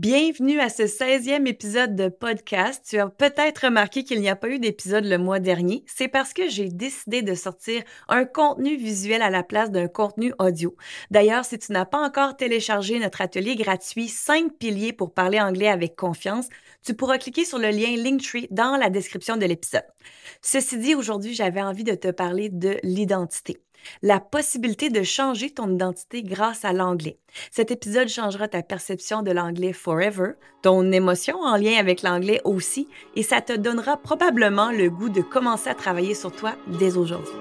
Bienvenue à ce 16e épisode de podcast. Tu as peut-être remarqué qu'il n'y a pas eu d'épisode le mois dernier. C'est parce que j'ai décidé de sortir un contenu visuel à la place d'un contenu audio. D'ailleurs, si tu n'as pas encore téléchargé notre atelier gratuit 5 piliers pour parler anglais avec confiance, tu pourras cliquer sur le lien Linktree dans la description de l'épisode. Ceci dit, aujourd'hui, j'avais envie de te parler de l'identité la possibilité de changer ton identité grâce à l'anglais. Cet épisode changera ta perception de l'anglais forever, ton émotion en lien avec l'anglais aussi, et ça te donnera probablement le goût de commencer à travailler sur toi dès aujourd'hui.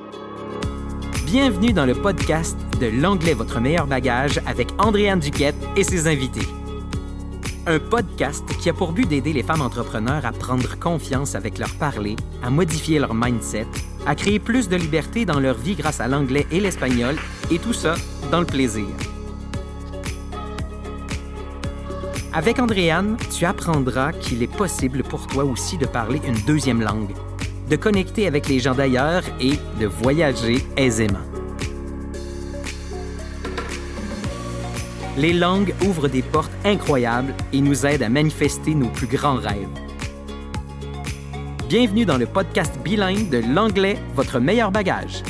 Bienvenue dans le podcast de L'anglais, votre meilleur bagage avec Andréane Duquette et ses invités. Un podcast qui a pour but d'aider les femmes entrepreneurs à prendre confiance avec leur parler, à modifier leur mindset à créer plus de liberté dans leur vie grâce à l'anglais et l'espagnol, et tout ça dans le plaisir. Avec Andréane, tu apprendras qu'il est possible pour toi aussi de parler une deuxième langue, de connecter avec les gens d'ailleurs et de voyager aisément. Les langues ouvrent des portes incroyables et nous aident à manifester nos plus grands rêves. Bienvenue dans le podcast bilingue de l'anglais, votre meilleur bagage.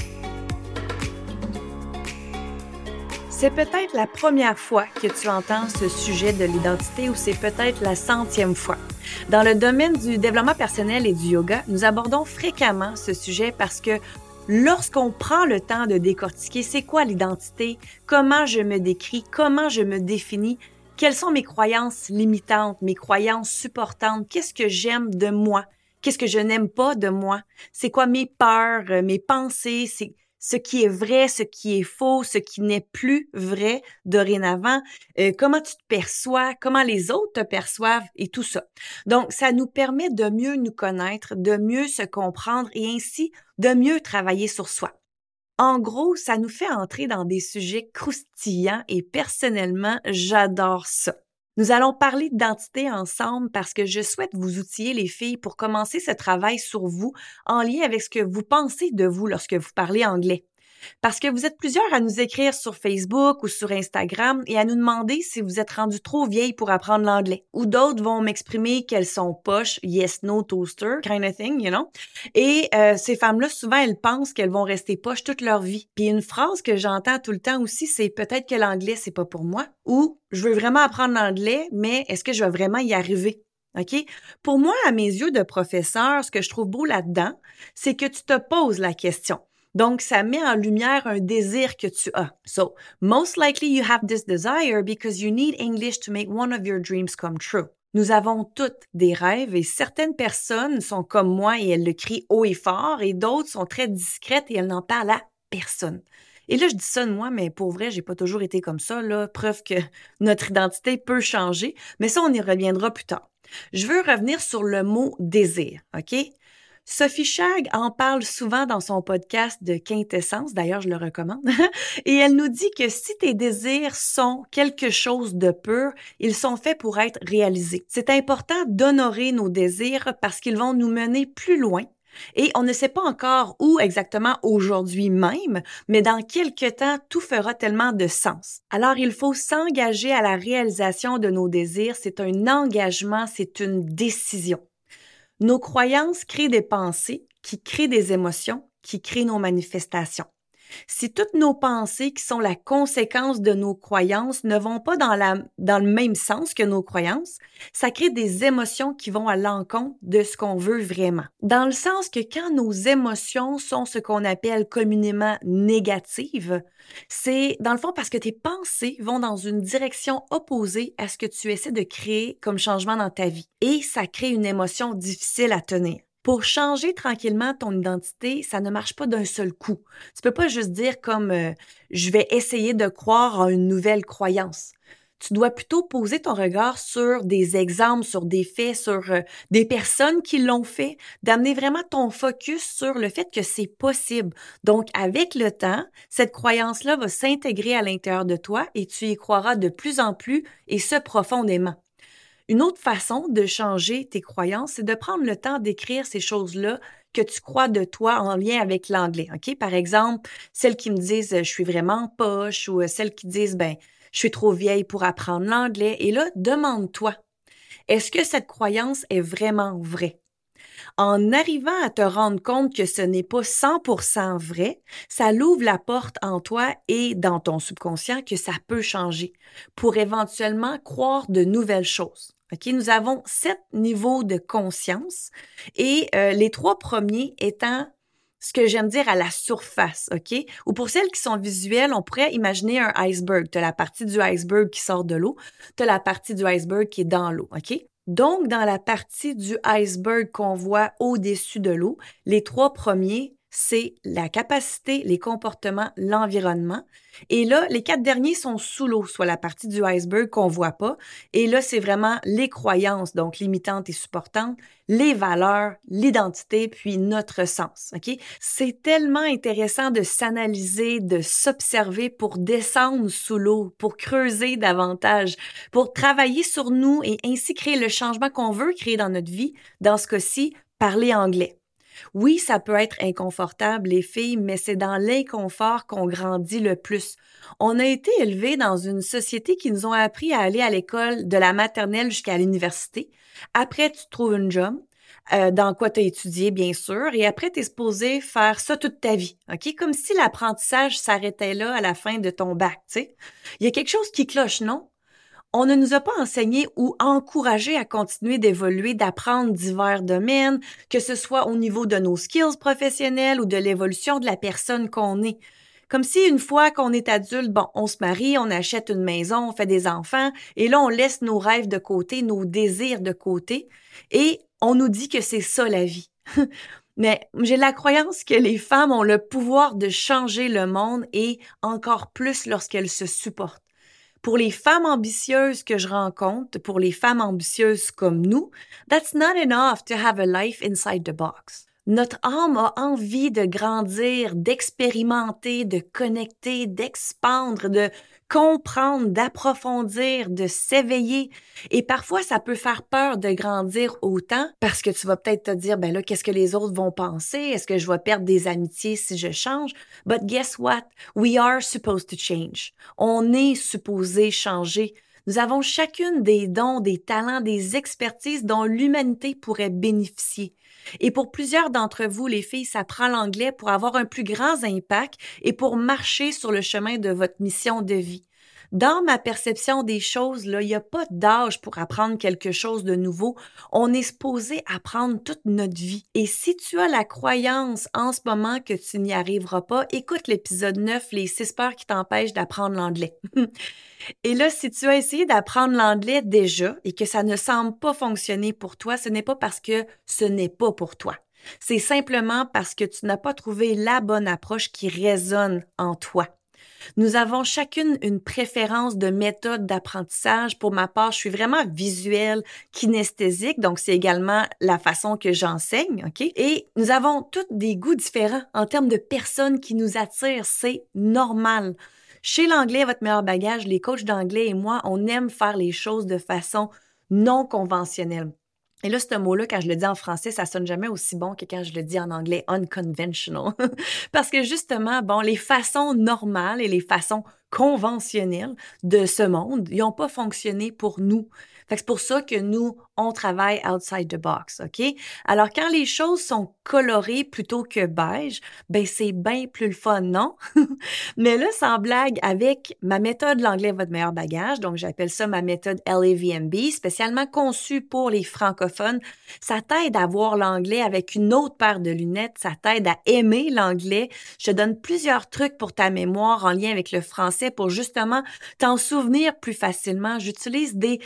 C'est peut-être la première fois que tu entends ce sujet de l'identité ou c'est peut-être la centième fois. Dans le domaine du développement personnel et du yoga, nous abordons fréquemment ce sujet parce que lorsqu'on prend le temps de décortiquer c'est quoi l'identité, comment je me décris, comment je me définis, quelles sont mes croyances limitantes, mes croyances supportantes, qu'est-ce que j'aime de moi, Qu'est-ce que je n'aime pas de moi? C'est quoi mes peurs, euh, mes pensées? C'est ce qui est vrai, ce qui est faux, ce qui n'est plus vrai dorénavant, euh, comment tu te perçois, comment les autres te perçoivent? Et tout ça. Donc, ça nous permet de mieux nous connaître, de mieux se comprendre et ainsi de mieux travailler sur soi. En gros, ça nous fait entrer dans des sujets croustillants et personnellement, j'adore ça. Nous allons parler d'identité ensemble parce que je souhaite vous outiller les filles pour commencer ce travail sur vous en lien avec ce que vous pensez de vous lorsque vous parlez anglais. Parce que vous êtes plusieurs à nous écrire sur Facebook ou sur Instagram et à nous demander si vous êtes rendu trop vieille pour apprendre l'anglais. Ou d'autres vont m'exprimer qu'elles sont poches, yes, no toaster, kind of thing, you know. Et euh, ces femmes-là, souvent, elles pensent qu'elles vont rester poches toute leur vie. Puis une phrase que j'entends tout le temps aussi, c'est peut-être que l'anglais, c'est pas pour moi. Ou je veux vraiment apprendre l'anglais, mais est-ce que je vais vraiment y arriver? OK? Pour moi, à mes yeux de professeur, ce que je trouve beau là-dedans, c'est que tu te poses la question. Donc, ça met en lumière un désir que tu as. So, most likely you have this desire because you need English to make one of your dreams come true. Nous avons toutes des rêves et certaines personnes sont comme moi et elles le crient haut et fort et d'autres sont très discrètes et elles n'en parlent à personne. Et là, je dis ça de moi, mais pour vrai, j'ai pas toujours été comme ça, là. Preuve que notre identité peut changer. Mais ça, on y reviendra plus tard. Je veux revenir sur le mot désir, OK? Sophie Chag en parle souvent dans son podcast de quintessence, d'ailleurs je le recommande, et elle nous dit que si tes désirs sont quelque chose de pur, ils sont faits pour être réalisés. C'est important d'honorer nos désirs parce qu'ils vont nous mener plus loin et on ne sait pas encore où exactement aujourd'hui même, mais dans quelques temps, tout fera tellement de sens. Alors il faut s'engager à la réalisation de nos désirs. C'est un engagement, c'est une décision. Nos croyances créent des pensées qui créent des émotions, qui créent nos manifestations. Si toutes nos pensées qui sont la conséquence de nos croyances ne vont pas dans, la, dans le même sens que nos croyances, ça crée des émotions qui vont à l'encontre de ce qu'on veut vraiment. Dans le sens que quand nos émotions sont ce qu'on appelle communément négatives, c'est dans le fond parce que tes pensées vont dans une direction opposée à ce que tu essaies de créer comme changement dans ta vie. Et ça crée une émotion difficile à tenir. Pour changer tranquillement ton identité, ça ne marche pas d'un seul coup. Tu peux pas juste dire comme euh, je vais essayer de croire en une nouvelle croyance. Tu dois plutôt poser ton regard sur des exemples, sur des faits, sur euh, des personnes qui l'ont fait, d'amener vraiment ton focus sur le fait que c'est possible. Donc, avec le temps, cette croyance-là va s'intégrer à l'intérieur de toi et tu y croiras de plus en plus et ce profondément. Une autre façon de changer tes croyances, c'est de prendre le temps d'écrire ces choses-là que tu crois de toi en lien avec l'anglais. OK? Par exemple, celles qui me disent je suis vraiment poche ou celles qui disent ben je suis trop vieille pour apprendre l'anglais. Et là, demande-toi, est-ce que cette croyance est vraiment vraie? En arrivant à te rendre compte que ce n'est pas 100% vrai, ça l'ouvre la porte en toi et dans ton subconscient que ça peut changer pour éventuellement croire de nouvelles choses. OK, nous avons sept niveaux de conscience et euh, les trois premiers étant ce que j'aime dire à la surface, OK? Ou pour celles qui sont visuelles, on pourrait imaginer un iceberg. Tu as la partie du iceberg qui sort de l'eau, tu as la partie du iceberg qui est dans l'eau, OK? Donc, dans la partie du iceberg qu'on voit au-dessus de l'eau, les trois premiers, c'est la capacité, les comportements, l'environnement. Et là, les quatre derniers sont sous l'eau, soit la partie du iceberg qu'on voit pas. Et là, c'est vraiment les croyances, donc limitantes et supportantes, les valeurs, l'identité, puis notre sens. OK? C'est tellement intéressant de s'analyser, de s'observer pour descendre sous l'eau, pour creuser davantage, pour travailler sur nous et ainsi créer le changement qu'on veut créer dans notre vie. Dans ce cas-ci, parler anglais. Oui, ça peut être inconfortable, les filles, mais c'est dans l'inconfort qu'on grandit le plus. On a été élevés dans une société qui nous ont appris à aller à l'école de la maternelle jusqu'à l'université. Après, tu trouves une job, euh, dans quoi tu as étudié, bien sûr, et après, tu es supposé faire ça toute ta vie, OK? Comme si l'apprentissage s'arrêtait là à la fin de ton bac, tu. Il y a quelque chose qui cloche, non? On ne nous a pas enseigné ou encouragé à continuer d'évoluer, d'apprendre divers domaines, que ce soit au niveau de nos skills professionnels ou de l'évolution de la personne qu'on est. Comme si une fois qu'on est adulte, bon, on se marie, on achète une maison, on fait des enfants, et là, on laisse nos rêves de côté, nos désirs de côté, et on nous dit que c'est ça la vie. Mais j'ai la croyance que les femmes ont le pouvoir de changer le monde et encore plus lorsqu'elles se supportent. Pour les femmes ambitieuses que je rencontre, pour les femmes ambitieuses comme nous, that's not enough to have a life inside the box. Notre âme a envie de grandir, d'expérimenter, de connecter, d'expandre, de comprendre, d'approfondir, de s'éveiller. Et parfois, ça peut faire peur de grandir autant parce que tu vas peut-être te dire, ben là, qu'est-ce que les autres vont penser? Est-ce que je vais perdre des amitiés si je change? But guess what? We are supposed to change. On est supposé changer. Nous avons chacune des dons, des talents, des expertises dont l'humanité pourrait bénéficier. Et pour plusieurs d'entre vous, les filles, ça l'anglais pour avoir un plus grand impact et pour marcher sur le chemin de votre mission de vie. Dans ma perception des choses, il n'y a pas d'âge pour apprendre quelque chose de nouveau. On est supposé apprendre toute notre vie. Et si tu as la croyance en ce moment que tu n'y arriveras pas, écoute l'épisode 9, les six peurs qui t'empêchent d'apprendre l'anglais. Et là, si tu as essayé d'apprendre l'anglais déjà et que ça ne semble pas fonctionner pour toi, ce n'est pas parce que ce n'est pas pour toi. C'est simplement parce que tu n'as pas trouvé la bonne approche qui résonne en toi. Nous avons chacune une préférence de méthode d'apprentissage. Pour ma part, je suis vraiment visuelle, kinesthésique, donc c'est également la façon que j'enseigne? Et nous avons toutes des goûts différents en termes de personnes qui nous attirent, c'est normal. Chez l'anglais, votre meilleur bagage, les coachs d'anglais et moi, on aime faire les choses de façon non conventionnelle. Et là, ce mot-là, quand je le dis en français, ça sonne jamais aussi bon que quand je le dis en anglais unconventional. Parce que justement, bon, les façons normales et les façons conventionnelles de ce monde, ils n'ont pas fonctionné pour nous. C'est pour ça que nous, on travaille outside the box, OK? Alors, quand les choses sont colorées plutôt que beige, ben, c'est bien plus le fun, non? Mais là, sans blague, avec ma méthode L'anglais votre meilleur bagage, donc j'appelle ça ma méthode LAVMB, spécialement conçue pour les francophones, ça t'aide à voir l'anglais avec une autre paire de lunettes, ça t'aide à aimer l'anglais. Je donne plusieurs trucs pour ta mémoire en lien avec le français pour justement t'en souvenir plus facilement. J'utilise des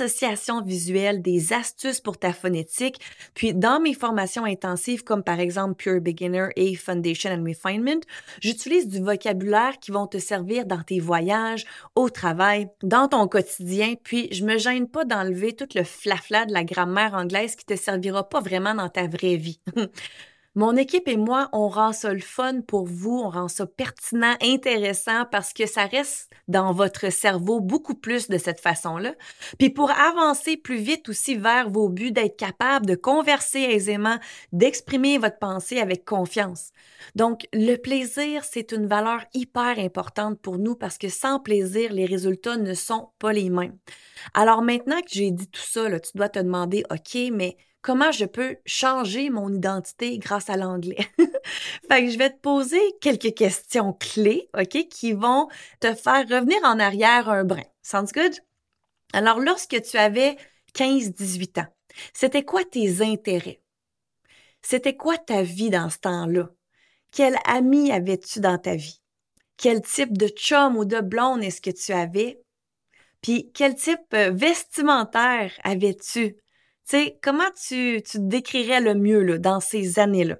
associations visuelles, des astuces pour ta phonétique. Puis dans mes formations intensives, comme par exemple Pure Beginner et Foundation and Refinement, j'utilise du vocabulaire qui vont te servir dans tes voyages, au travail, dans ton quotidien. Puis je me gêne pas d'enlever tout le flafla de la grammaire anglaise qui te servira pas vraiment dans ta vraie vie. Mon équipe et moi, on rend ça le fun pour vous, on rend ça pertinent, intéressant parce que ça reste dans votre cerveau beaucoup plus de cette façon-là. Puis pour avancer plus vite aussi vers vos buts, d'être capable de converser aisément, d'exprimer votre pensée avec confiance. Donc, le plaisir, c'est une valeur hyper importante pour nous parce que sans plaisir, les résultats ne sont pas les mêmes. Alors maintenant que j'ai dit tout ça, tu dois te demander, OK, mais comment je peux changer mon identité grâce à l'anglais? fait que je vais te poser quelques questions clés, OK, qui vont te faire revenir en arrière un brin. Sounds good? Alors, lorsque tu avais 15-18 ans, c'était quoi tes intérêts? C'était quoi ta vie dans ce temps-là? Quel ami avais-tu dans ta vie? Quel type de chum ou de blonde est-ce que tu avais? Puis quel type euh, vestimentaire avais-tu? Tu sais, comment tu, tu te décrirais le mieux là, dans ces années-là?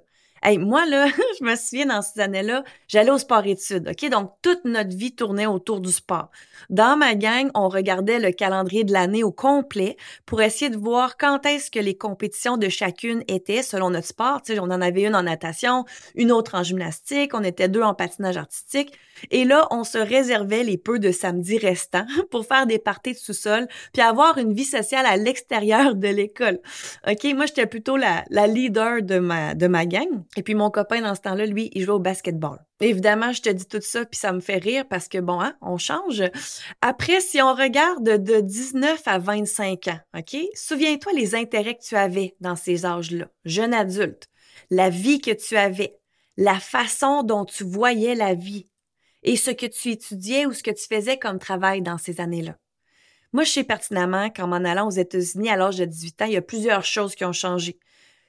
Hey, moi, là, je me souviens dans ces années-là, j'allais au sport-études, OK? Donc, toute notre vie tournait autour du sport. Dans ma gang, on regardait le calendrier de l'année au complet pour essayer de voir quand est-ce que les compétitions de chacune étaient selon notre sport. Tu sais, on en avait une en natation, une autre en gymnastique, on était deux en patinage artistique. Et là, on se réservait les peu de samedi restants pour faire des parties de sous-sol puis avoir une vie sociale à l'extérieur de l'école. OK? Moi, j'étais plutôt la, la leader de ma, de ma gang. Et puis mon copain, dans ce temps-là, lui, il jouait au basketball. Évidemment, je te dis tout ça, puis ça me fait rire parce que, bon, hein, on change. Après, si on regarde de 19 à 25 ans, OK? Souviens-toi les intérêts que tu avais dans ces âges-là, jeune adulte, la vie que tu avais, la façon dont tu voyais la vie et ce que tu étudiais ou ce que tu faisais comme travail dans ces années-là. Moi, je sais pertinemment qu'en m'en allant aux États-Unis à l'âge de 18 ans, il y a plusieurs choses qui ont changé.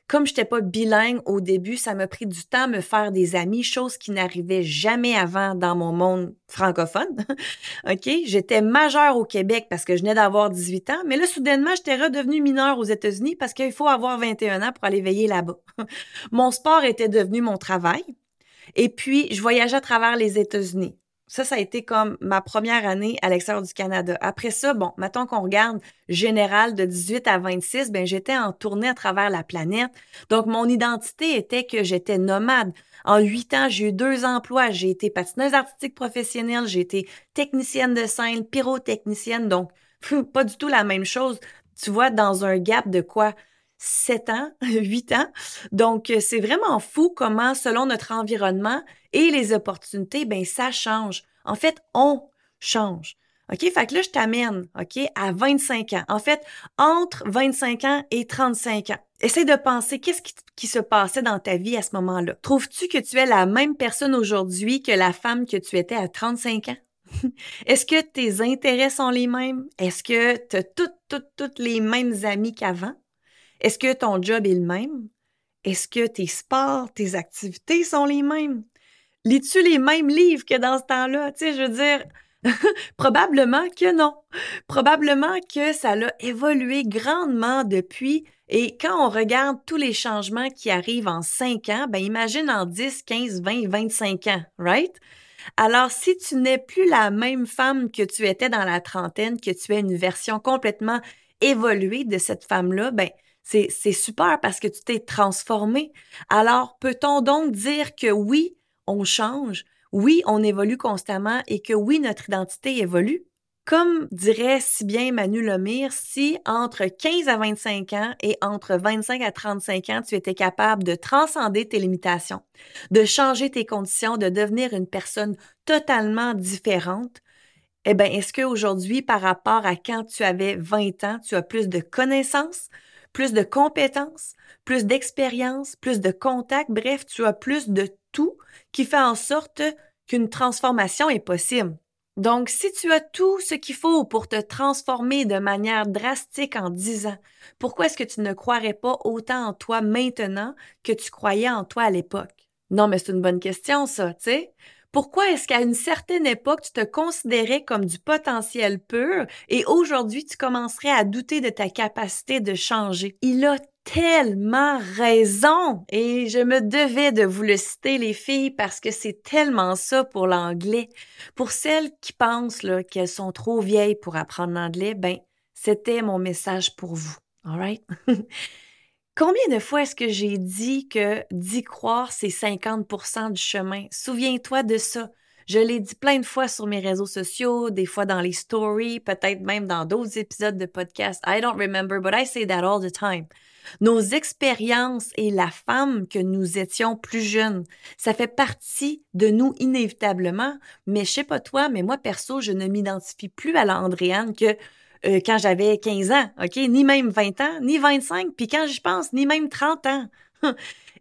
Comme je pas bilingue au début, ça m'a pris du temps à me faire des amis, chose qui n'arrivait jamais avant dans mon monde francophone. OK? J'étais majeure au Québec parce que je venais d'avoir 18 ans, mais là, soudainement, j'étais redevenue mineure aux États-Unis parce qu'il faut avoir 21 ans pour aller veiller là-bas. mon sport était devenu mon travail. Et puis, je voyageais à travers les États-Unis. Ça, ça a été comme ma première année à l'extérieur du Canada. Après ça, bon, maintenant qu'on regarde général de 18 à 26, ben j'étais en tournée à travers la planète. Donc, mon identité était que j'étais nomade. En huit ans, j'ai eu deux emplois. J'ai été patineuse artistique professionnelle, j'ai été technicienne de scène, pyrotechnicienne. Donc, pas du tout la même chose. Tu vois, dans un gap de quoi? 7 ans, 8 ans. Donc, euh, c'est vraiment fou comment, selon notre environnement et les opportunités, ben ça change. En fait, on change. OK? Fait que là, je t'amène, OK, à 25 ans. En fait, entre 25 ans et 35 ans. Essaye de penser qu'est-ce qui, qui, se passait dans ta vie à ce moment-là. Trouves-tu que tu es la même personne aujourd'hui que la femme que tu étais à 35 ans? Est-ce que tes intérêts sont les mêmes? Est-ce que tu as toutes, toutes, toutes les mêmes amis qu'avant? Est-ce que ton job est le même? Est-ce que tes sports, tes activités sont les mêmes? Lis-tu les mêmes livres que dans ce temps-là? Tu sais, je veux dire, probablement que non. Probablement que ça a évolué grandement depuis. Et quand on regarde tous les changements qui arrivent en 5 ans, ben imagine en 10, 15, 20, 25 ans, right? Alors, si tu n'es plus la même femme que tu étais dans la trentaine, que tu es une version complètement évoluée de cette femme-là, ben, c'est super parce que tu t'es transformé. Alors, peut-on donc dire que oui, on change, oui, on évolue constamment et que oui, notre identité évolue? Comme dirait si bien Manu Lemire, si entre 15 à 25 ans et entre 25 à 35 ans, tu étais capable de transcender tes limitations, de changer tes conditions, de devenir une personne totalement différente, eh bien, est-ce qu'aujourd'hui, par rapport à quand tu avais 20 ans, tu as plus de connaissances, plus de compétences, plus d'expérience, plus de contacts, bref, tu as plus de tout qui fait en sorte qu'une transformation est possible. Donc, si tu as tout ce qu'il faut pour te transformer de manière drastique en 10 ans, pourquoi est-ce que tu ne croirais pas autant en toi maintenant que tu croyais en toi à l'époque? Non, mais c'est une bonne question, ça, tu sais. Pourquoi est-ce qu'à une certaine époque, tu te considérais comme du potentiel pur et aujourd'hui, tu commencerais à douter de ta capacité de changer? Il a tellement raison et je me devais de vous le citer les filles parce que c'est tellement ça pour l'anglais. Pour celles qui pensent qu'elles sont trop vieilles pour apprendre l'anglais, ben c'était mon message pour vous. All right? Combien de fois est-ce que j'ai dit que d'y croire, c'est 50% du chemin? Souviens-toi de ça. Je l'ai dit plein de fois sur mes réseaux sociaux, des fois dans les stories, peut-être même dans d'autres épisodes de podcast. I don't remember, but I say that all the time. Nos expériences et la femme que nous étions plus jeunes, ça fait partie de nous inévitablement. Mais je sais pas toi, mais moi perso, je ne m'identifie plus à l'Andréane que euh, quand j'avais 15 ans, OK? Ni même 20 ans, ni 25, puis quand je pense, ni même 30 ans.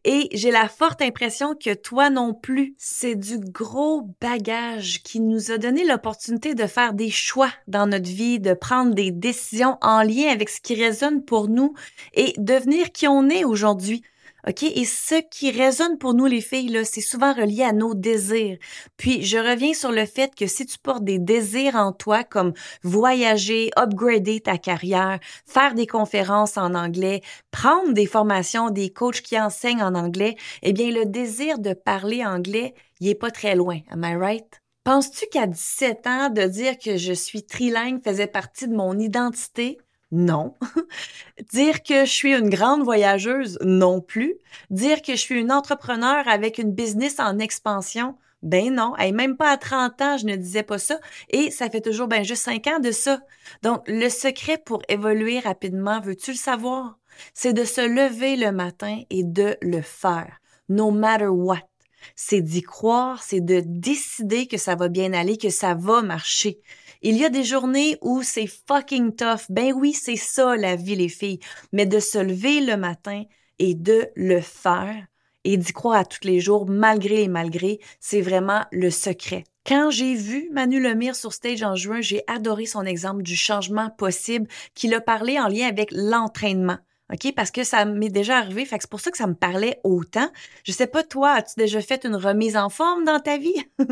Et j'ai la forte impression que toi non plus, c'est du gros bagage qui nous a donné l'opportunité de faire des choix dans notre vie, de prendre des décisions en lien avec ce qui résonne pour nous et devenir qui on est aujourd'hui. OK? Et ce qui résonne pour nous, les filles, là, c'est souvent relié à nos désirs. Puis, je reviens sur le fait que si tu portes des désirs en toi, comme voyager, upgrader ta carrière, faire des conférences en anglais, prendre des formations, des coachs qui enseignent en anglais, eh bien, le désir de parler anglais, il est pas très loin. Am I right? Penses-tu qu'à 17 ans, de dire que je suis trilingue faisait partie de mon identité? Non. Dire que je suis une grande voyageuse, non plus. Dire que je suis une entrepreneur avec une business en expansion, ben non. Et même pas à 30 ans, je ne disais pas ça. Et ça fait toujours ben juste 5 ans de ça. Donc, le secret pour évoluer rapidement, veux-tu le savoir? C'est de se lever le matin et de le faire. No matter what. C'est d'y croire, c'est de décider que ça va bien aller, que ça va marcher. Il y a des journées où c'est fucking tough. Ben oui, c'est ça la vie, les filles. Mais de se lever le matin et de le faire et d'y croire à tous les jours, malgré et malgré, c'est vraiment le secret. Quand j'ai vu Manu Lemire sur stage en juin, j'ai adoré son exemple du changement possible qu'il a parlé en lien avec l'entraînement. OK? Parce que ça m'est déjà arrivé. Fait que c'est pour ça que ça me parlait autant. Je sais pas, toi, as-tu déjà fait une remise en forme dans ta vie?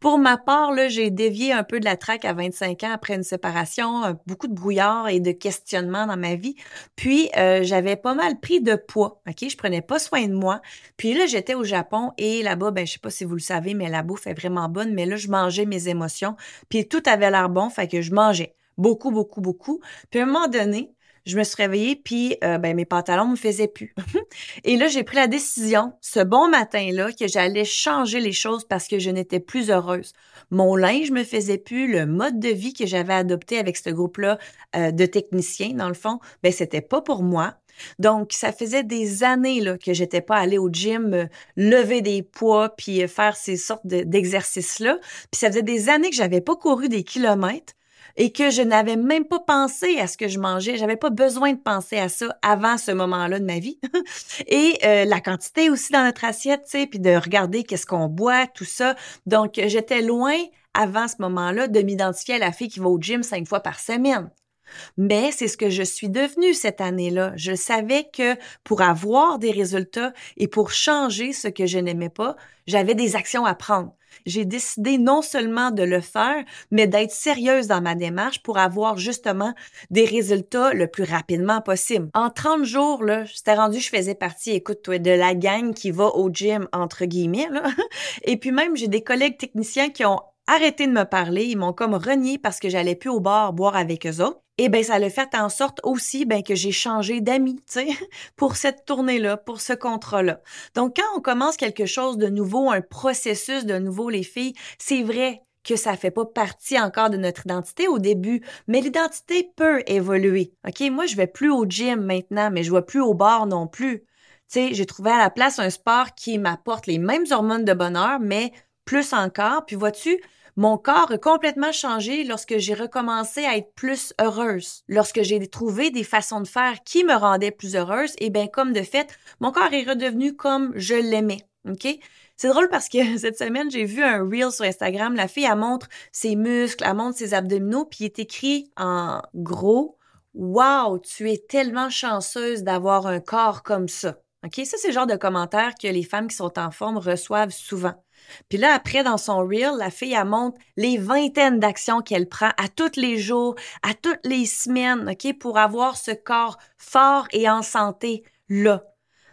pour ma part, là, j'ai dévié un peu de la traque à 25 ans après une séparation, beaucoup de brouillard et de questionnement dans ma vie. Puis, euh, j'avais pas mal pris de poids. OK? Je prenais pas soin de moi. Puis là, j'étais au Japon et là-bas, ben, je sais pas si vous le savez, mais la bouffe est vraiment bonne. Mais là, je mangeais mes émotions. Puis tout avait l'air bon. Fait que je mangeais beaucoup, beaucoup, beaucoup. Puis à un moment donné, je me suis réveillée puis euh, ben mes pantalons me faisaient plus. et là j'ai pris la décision ce bon matin-là que j'allais changer les choses parce que je n'étais plus heureuse. Mon linge me faisait plus, le mode de vie que j'avais adopté avec ce groupe-là euh, de techniciens dans le fond, ben c'était pas pour moi. Donc, ça faisait des années là, que j'étais pas allée au gym euh, lever des poids puis faire ces sortes d'exercices-là. Puis ça faisait des années que j'avais pas couru des kilomètres et que je n'avais même pas pensé à ce que je mangeais. J'avais pas besoin de penser à ça avant ce moment-là de ma vie. et euh, la quantité aussi dans notre assiette, tu sais, puis de regarder qu'est-ce qu'on boit, tout ça. Donc, j'étais loin avant ce moment-là de m'identifier à la fille qui va au gym cinq fois par semaine. Mais c'est ce que je suis devenue cette année-là. Je savais que pour avoir des résultats et pour changer ce que je n'aimais pas, j'avais des actions à prendre j'ai décidé non seulement de le faire, mais d'être sérieuse dans ma démarche pour avoir justement des résultats le plus rapidement possible. En 30 jours, là, j'étais rendu, je faisais partie, écoute, de la gang qui va au gym, entre guillemets. Et puis même, j'ai des collègues techniciens qui ont arrêté de me parler, ils m'ont comme renié parce que j'allais plus au bar boire avec eux autres. Et ben ça le fait en sorte aussi ben que j'ai changé d'amis, tu pour cette tournée-là, pour ce contrat-là. Donc quand on commence quelque chose de nouveau, un processus de nouveau les filles, c'est vrai que ça fait pas partie encore de notre identité au début, mais l'identité peut évoluer. OK, moi je vais plus au gym maintenant, mais je vais plus au bar non plus. Tu sais, j'ai trouvé à la place un sport qui m'apporte les mêmes hormones de bonheur, mais plus encore. Puis vois-tu, mon corps a complètement changé lorsque j'ai recommencé à être plus heureuse. Lorsque j'ai trouvé des façons de faire qui me rendaient plus heureuse, et bien comme de fait, mon corps est redevenu comme je l'aimais. OK? C'est drôle parce que cette semaine, j'ai vu un reel sur Instagram. La fille, elle montre ses muscles, elle montre ses abdominaux, puis il est écrit en gros Wow, tu es tellement chanceuse d'avoir un corps comme ça. OK? Ça, c'est le genre de commentaires que les femmes qui sont en forme reçoivent souvent. Puis là, après, dans son reel, la fille, elle montre les vingtaines d'actions qu'elle prend à tous les jours, à toutes les semaines, OK, pour avoir ce corps fort et en santé là.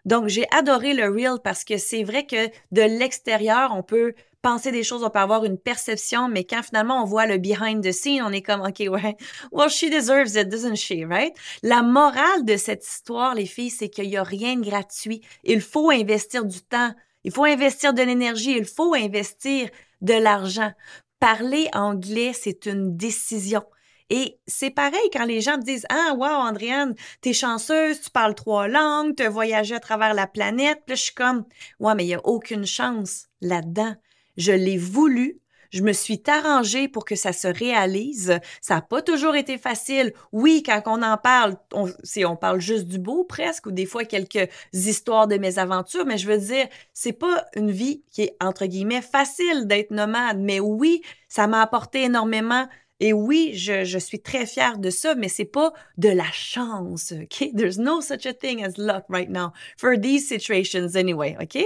Donc, j'ai adoré le reel parce que c'est vrai que de l'extérieur, on peut penser des choses, on peut avoir une perception, mais quand finalement on voit le behind the scene, on est comme, OK, ouais, well, she deserves it, doesn't she, right? La morale de cette histoire, les filles, c'est qu'il y a rien de gratuit. Il faut investir du temps, il faut investir de l'énergie, il faut investir de l'argent. Parler anglais, c'est une décision. Et c'est pareil quand les gens me disent Ah, wow, Andréane, t'es chanceuse, tu parles trois langues, tu voyagé à travers la planète. Puis là, je suis comme Ouais, mais il n'y a aucune chance là-dedans. Je l'ai voulu, je me suis arrangée pour que ça se réalise. Ça n'a pas toujours été facile. Oui, quand on en parle, on, on parle juste du beau presque, ou des fois quelques histoires de mes aventures, mais je veux dire, c'est pas une vie qui est, entre guillemets, facile d'être nomade. Mais oui, ça m'a apporté énormément et oui, je, je, suis très fière de ça, mais c'est pas de la chance, OK? There's no such a thing as luck right now for these situations anyway, OK?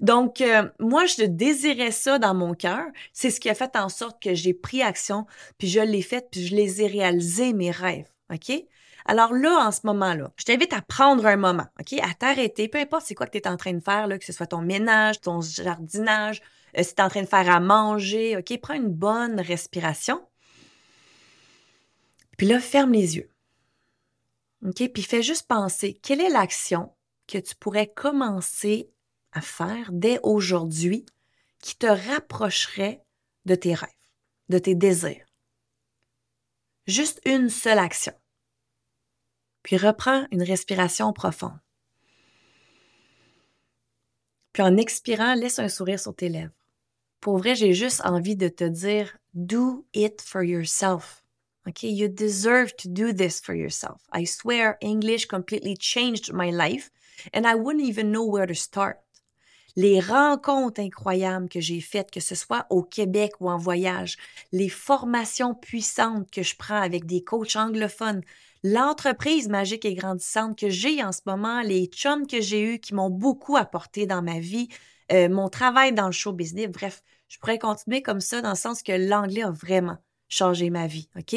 Donc, euh, moi, je désirais ça dans mon cœur. C'est ce qui a fait en sorte que j'ai pris action, puis je l'ai fait, puis je les ai réalisés, mes rêves, OK? Alors là, en ce moment-là, je t'invite à prendre un moment, OK? À t'arrêter, peu importe c'est quoi que tu es en train de faire, là, que ce soit ton ménage, ton jardinage, euh, si tu es en train de faire à manger, OK? Prends une bonne respiration. Puis là, ferme les yeux. OK? Puis fais juste penser, quelle est l'action que tu pourrais commencer à faire dès aujourd'hui qui te rapprocherait de tes rêves, de tes désirs? Juste une seule action. Puis reprends une respiration profonde. Puis en expirant, laisse un sourire sur tes lèvres. Pour vrai, j'ai juste envie de te dire, do it for yourself. Okay, you deserve to do this for yourself. I swear English completely changed my life and I wouldn't even know where to start. Les rencontres incroyables que j'ai faites, que ce soit au Québec ou en voyage, les formations puissantes que je prends avec des coachs anglophones, l'entreprise magique et grandissante que j'ai en ce moment, les chums que j'ai eus qui m'ont beaucoup apporté dans ma vie, euh, mon travail dans le show business, bref, je pourrais continuer comme ça dans le sens que l'anglais a vraiment changer ma vie, OK?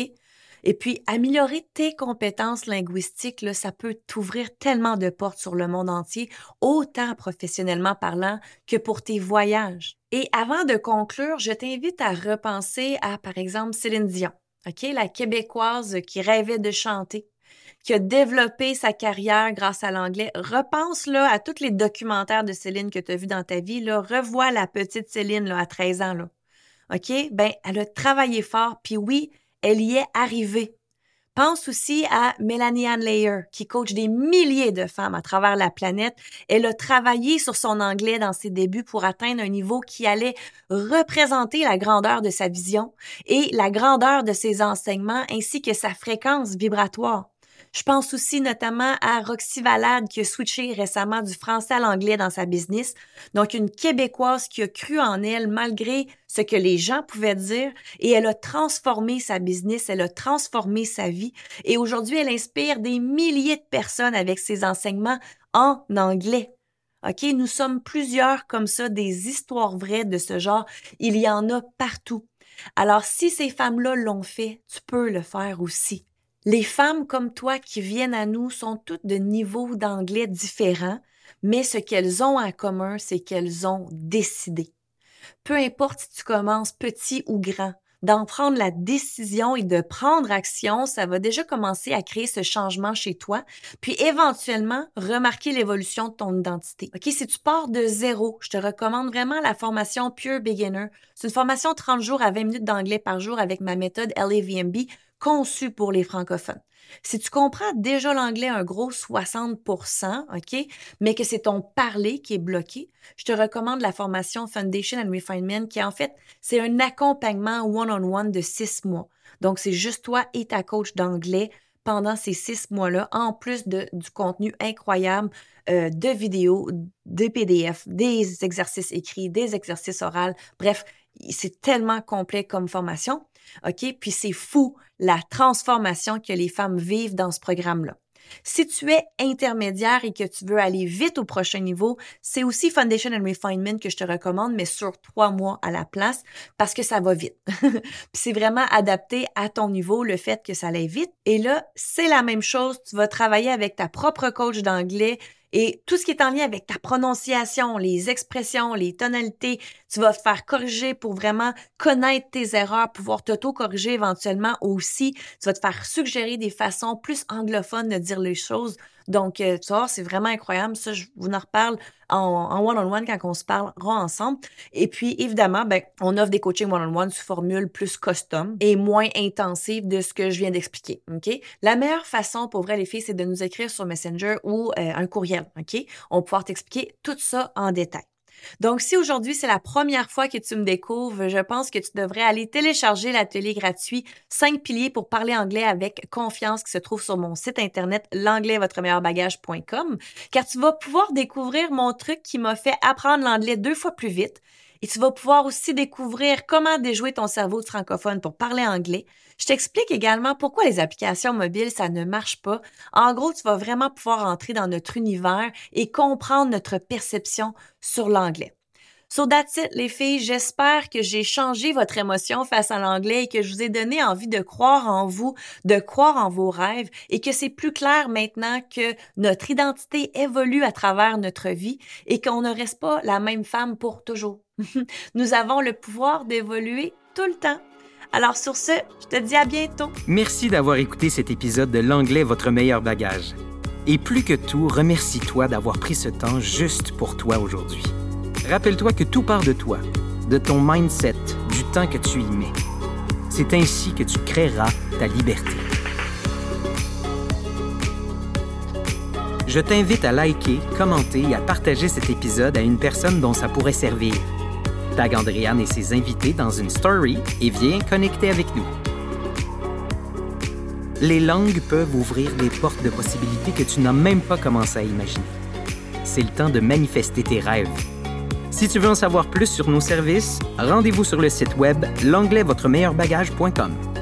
Et puis, améliorer tes compétences linguistiques, là, ça peut t'ouvrir tellement de portes sur le monde entier, autant professionnellement parlant que pour tes voyages. Et avant de conclure, je t'invite à repenser à, par exemple, Céline Dion, OK? La Québécoise qui rêvait de chanter, qui a développé sa carrière grâce à l'anglais. Repense là à tous les documentaires de Céline que tu as vus dans ta vie. Là. Revois la petite Céline là, à 13 ans. Là. OK? Ben, elle a travaillé fort, puis oui, elle y est arrivée. Pense aussi à Melanie Ann Layer, qui coach des milliers de femmes à travers la planète. Elle a travaillé sur son anglais dans ses débuts pour atteindre un niveau qui allait représenter la grandeur de sa vision et la grandeur de ses enseignements ainsi que sa fréquence vibratoire. Je pense aussi notamment à Roxy Valade qui a switché récemment du français à l'anglais dans sa business. Donc une Québécoise qui a cru en elle malgré ce que les gens pouvaient dire et elle a transformé sa business, elle a transformé sa vie et aujourd'hui elle inspire des milliers de personnes avec ses enseignements en anglais. OK, nous sommes plusieurs comme ça, des histoires vraies de ce genre. Il y en a partout. Alors, si ces femmes-là l'ont fait, tu peux le faire aussi. Les femmes comme toi qui viennent à nous sont toutes de niveaux d'anglais différents, mais ce qu'elles ont en commun, c'est qu'elles ont décidé. Peu importe si tu commences petit ou grand, d'en prendre la décision et de prendre action, ça va déjà commencer à créer ce changement chez toi, puis éventuellement remarquer l'évolution de ton identité. OK, si tu pars de zéro, je te recommande vraiment la formation Pure Beginner. C'est une formation 30 jours à 20 minutes d'anglais par jour avec ma méthode LAVMB conçu pour les francophones. Si tu comprends déjà l'anglais un gros 60% OK, mais que c'est ton parler qui est bloqué, je te recommande la formation Foundation and Refinement qui en fait, c'est un accompagnement one-on-one de six mois. Donc, c'est juste toi et ta coach d'anglais pendant ces six mois-là, en plus de, du contenu incroyable euh, de vidéos, de PDF, des exercices écrits, des exercices oraux. Bref, c'est tellement complet comme formation. OK? Puis c'est fou la transformation que les femmes vivent dans ce programme-là. Si tu es intermédiaire et que tu veux aller vite au prochain niveau, c'est aussi Foundation and Refinement que je te recommande, mais sur trois mois à la place parce que ça va vite. Puis c'est vraiment adapté à ton niveau, le fait que ça aille vite. Et là, c'est la même chose. Tu vas travailler avec ta propre coach d'anglais Et tout ce qui est en lien avec ta prononciation, les expressions, les tonalités, tu vas te faire corriger pour vraiment connaître tes erreurs, pouvoir t'auto-corriger éventuellement aussi. Tu vas te faire suggérer des façons plus anglophones de dire les choses. Donc, euh, tu vois, c'est vraiment incroyable. Ça, je vous en reparle en one-on-one quand on se parlera ensemble. Et puis, évidemment, ben, on offre des coachings one-on-one sous formule plus custom et moins intensive de ce que je viens d'expliquer. OK? La meilleure façon pour vrai, les filles, c'est de nous écrire sur Messenger ou euh, un courriel. OK? On va pouvoir t'expliquer tout ça en détail. Donc, si aujourd'hui c'est la première fois que tu me découvres, je pense que tu devrais aller télécharger l'atelier gratuit 5 piliers pour parler anglais avec confiance qui se trouve sur mon site internet l'anglais-votre-meilleur-bagage.com car tu vas pouvoir découvrir mon truc qui m'a fait apprendre l'anglais deux fois plus vite et tu vas pouvoir aussi découvrir comment déjouer ton cerveau de francophone pour parler anglais. Je t'explique également pourquoi les applications mobiles, ça ne marche pas. En gros, tu vas vraiment pouvoir entrer dans notre univers et comprendre notre perception sur l'anglais. So that's les filles. J'espère que j'ai changé votre émotion face à l'anglais et que je vous ai donné envie de croire en vous, de croire en vos rêves et que c'est plus clair maintenant que notre identité évolue à travers notre vie et qu'on ne reste pas la même femme pour toujours. Nous avons le pouvoir d'évoluer tout le temps. Alors sur ce, je te dis à bientôt. Merci d'avoir écouté cet épisode de L'anglais, votre meilleur bagage. Et plus que tout, remercie-toi d'avoir pris ce temps juste pour toi aujourd'hui. Rappelle-toi que tout part de toi, de ton mindset, du temps que tu y mets. C'est ainsi que tu créeras ta liberté. Je t'invite à liker, commenter et à partager cet épisode à une personne dont ça pourrait servir. Tag Andréane et ses invités dans une story et viens connecter avec nous. Les langues peuvent ouvrir des portes de possibilités que tu n'as même pas commencé à imaginer. C'est le temps de manifester tes rêves si tu veux en savoir plus sur nos services, rendez-vous sur le site web l'anglais-votre-meilleur-bagage.com.